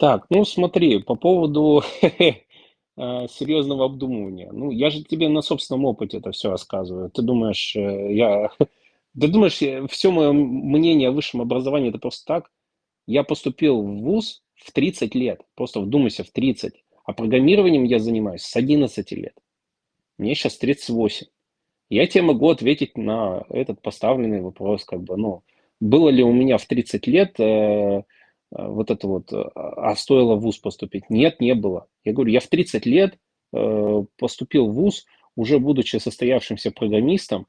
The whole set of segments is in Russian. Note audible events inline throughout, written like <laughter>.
Так, ну смотри, по поводу <laughs> э, серьезного обдумывания. Ну, я же тебе на собственном опыте это все рассказываю. Ты думаешь, э, я... <laughs> Ты думаешь, все мое мнение о высшем образовании это просто так? Я поступил в ВУЗ в 30 лет. Просто вдумайся, в 30. А программированием я занимаюсь с 11 лет. Мне сейчас 38. Я тебе могу ответить на этот поставленный вопрос, как бы, ну, было ли у меня в 30 лет э, Э, вот это вот, э, а стоило в ВУЗ поступить? Нет, не было. Я говорю, я в 30 лет э, поступил в ВУЗ, уже будучи состоявшимся программистом,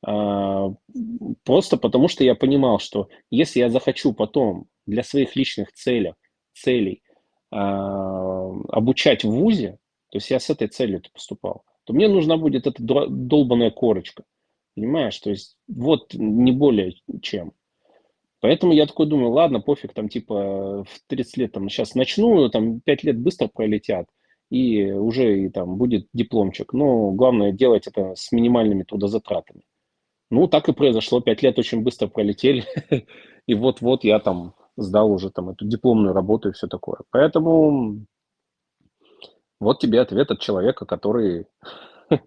просто потому что я понимал, что если я захочу потом для своих личных целей, целей обучать в ВУЗе, то есть я с этой целью поступал, то мне нужна будет эта долбанная корочка. Понимаешь? То есть вот не более чем. Поэтому я такой думаю, ладно, пофиг, там типа в 30 лет там сейчас начну, там 5 лет быстро пролетят, и уже и там будет дипломчик. Но главное делать это с минимальными трудозатратами. Ну, так и произошло, 5 лет очень быстро пролетели, <laughs> и вот-вот я там сдал уже там эту дипломную работу и все такое. Поэтому вот тебе ответ от человека, который <laughs>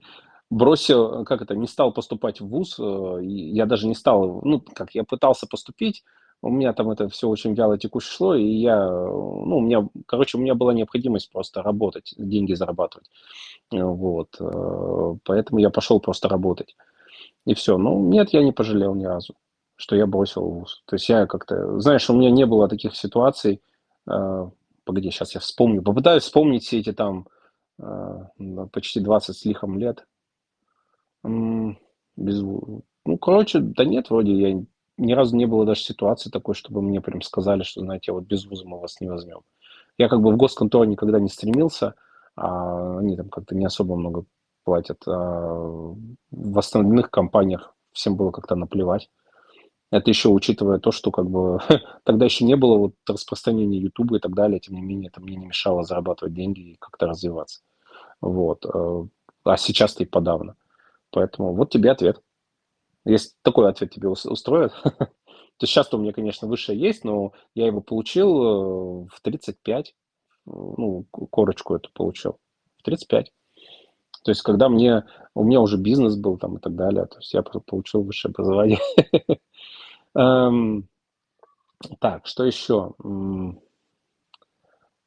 бросил, как это, не стал поступать в ВУЗ, э, я даже не стал, ну, как, я пытался поступить, у меня там это все очень вяло текуще шло, и я, ну, у меня, короче, у меня была необходимость просто работать, деньги зарабатывать, э, вот, э, поэтому я пошел просто работать, и все, ну, нет, я не пожалел ни разу, что я бросил ВУЗ, то есть я как-то, знаешь, у меня не было таких ситуаций, погоди, сейчас я вспомню, попытаюсь вспомнить все эти там почти 20 с лихом лет, без Ну, короче, да нет, вроде я ни разу не было даже ситуации такой, чтобы мне прям сказали, что, знаете, вот без вуза мы вас не возьмем. Я как бы в госконтору никогда не стремился, а они там как-то не особо много платят. А в остальных компаниях всем было как-то наплевать. Это еще учитывая то, что как бы <laughs> тогда еще не было вот распространения Ютуба и так далее, тем не менее это мне не мешало зарабатывать деньги и как-то развиваться. Вот. Э, а сейчас-то и подавно. Поэтому вот тебе ответ. Если такой ответ тебе устроит. <laughs> То есть сейчас у меня, конечно, высшее есть, но я его получил э, в 35. Ну, корочку эту получил. В 35. То есть, когда мне, у меня уже бизнес был там и так далее, то есть я получил высшее образование. <laughs> Эм, так, что еще?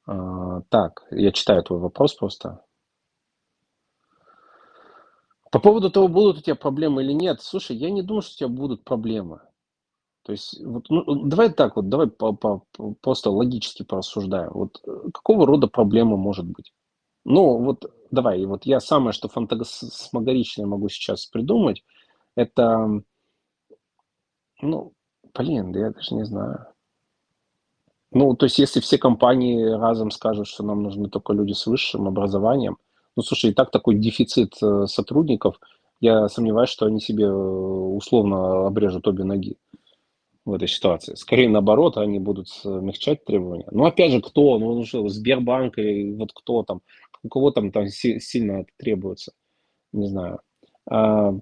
А, так, я читаю твой вопрос просто. По поводу того, будут у тебя проблемы или нет, слушай, я не думаю, что у тебя будут проблемы. То есть, вот, ну, давай так вот, давай по, по, просто логически порассуждаем. Вот э, какого рода проблема может быть? Ну, вот давай, вот я самое, что фантасмагоричное могу сейчас придумать, это, ну, блин, да я даже не знаю. Ну, то есть, если все компании разом скажут, что нам нужны только люди с высшим образованием, ну, слушай, и так такой дефицит э, сотрудников, я сомневаюсь, что они себе э, условно обрежут обе ноги в этой ситуации. Скорее наоборот, они будут смягчать требования. Но опять же, кто? Ну, что, Сбербанк и вот кто там? У кого там, там сильно это требуется? Не знаю. А,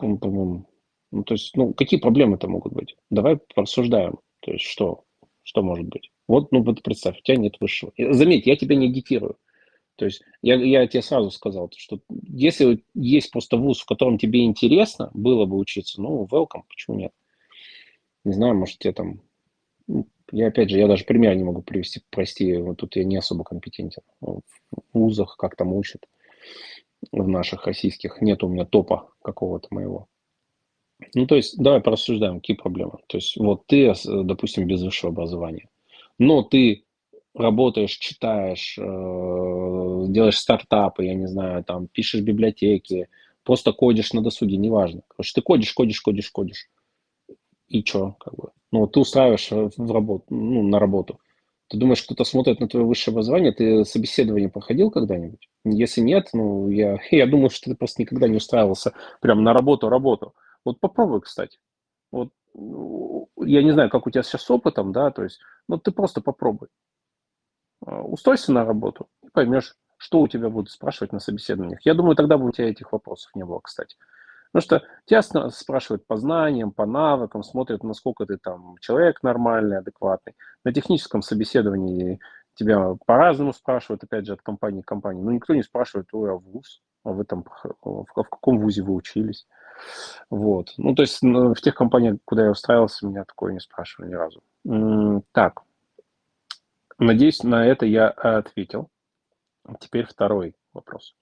ну, то есть, ну, какие проблемы-то могут быть? Давай порассуждаем. То есть, что? Что может быть? Вот, ну, вот представь, у тебя нет высшего. Заметь, я тебя не агитирую. То есть я, я тебе сразу сказал, что если есть просто вуз, в котором тебе интересно было бы учиться, ну, welcome, почему нет? Не знаю, может, тебе там... Ну, я, опять же, я даже пример не могу привести, прости, вот тут я не особо компетентен. В вузах как там учат, в наших российских, нет у меня топа какого-то моего. Ну, то есть, давай порассуждаем, какие проблемы. То есть, вот ты, допустим, без высшего образования, но ты работаешь, читаешь, э, делаешь стартапы, я не знаю, там, пишешь библиотеки, просто кодишь на досуге, неважно. Короче, ты кодишь, кодишь, кодишь, кодишь. И что, как бы? Ну, ты устраиваешь в работу, ну, на работу. Ты думаешь, кто-то смотрит на твое высшее образование, ты собеседование проходил когда-нибудь? Если нет, ну, я, <laughs> я думаю, что ты просто никогда не устраивался прям на работу-работу. Вот попробуй, кстати. Вот ну, я не знаю, как у тебя сейчас с опытом, да, то есть, ну, ты просто попробуй. А, устройся на работу и поймешь, что у тебя будут спрашивать на собеседованиях. Я думаю, тогда бы у тебя этих вопросов не было, кстати. Потому что тебя спрашивают по знаниям, по навыкам, смотрят, насколько ты там человек нормальный, адекватный. На техническом собеседовании тебя по-разному спрашивают, опять же, от компании к компании. Но никто не спрашивает, ой, а вуз? А вы там, в, в каком вузе вы учились? Вот. Ну, то есть в тех компаниях, куда я устраивался, меня такое не спрашивали ни разу. Так. Надеюсь, на это я ответил. Теперь второй вопрос.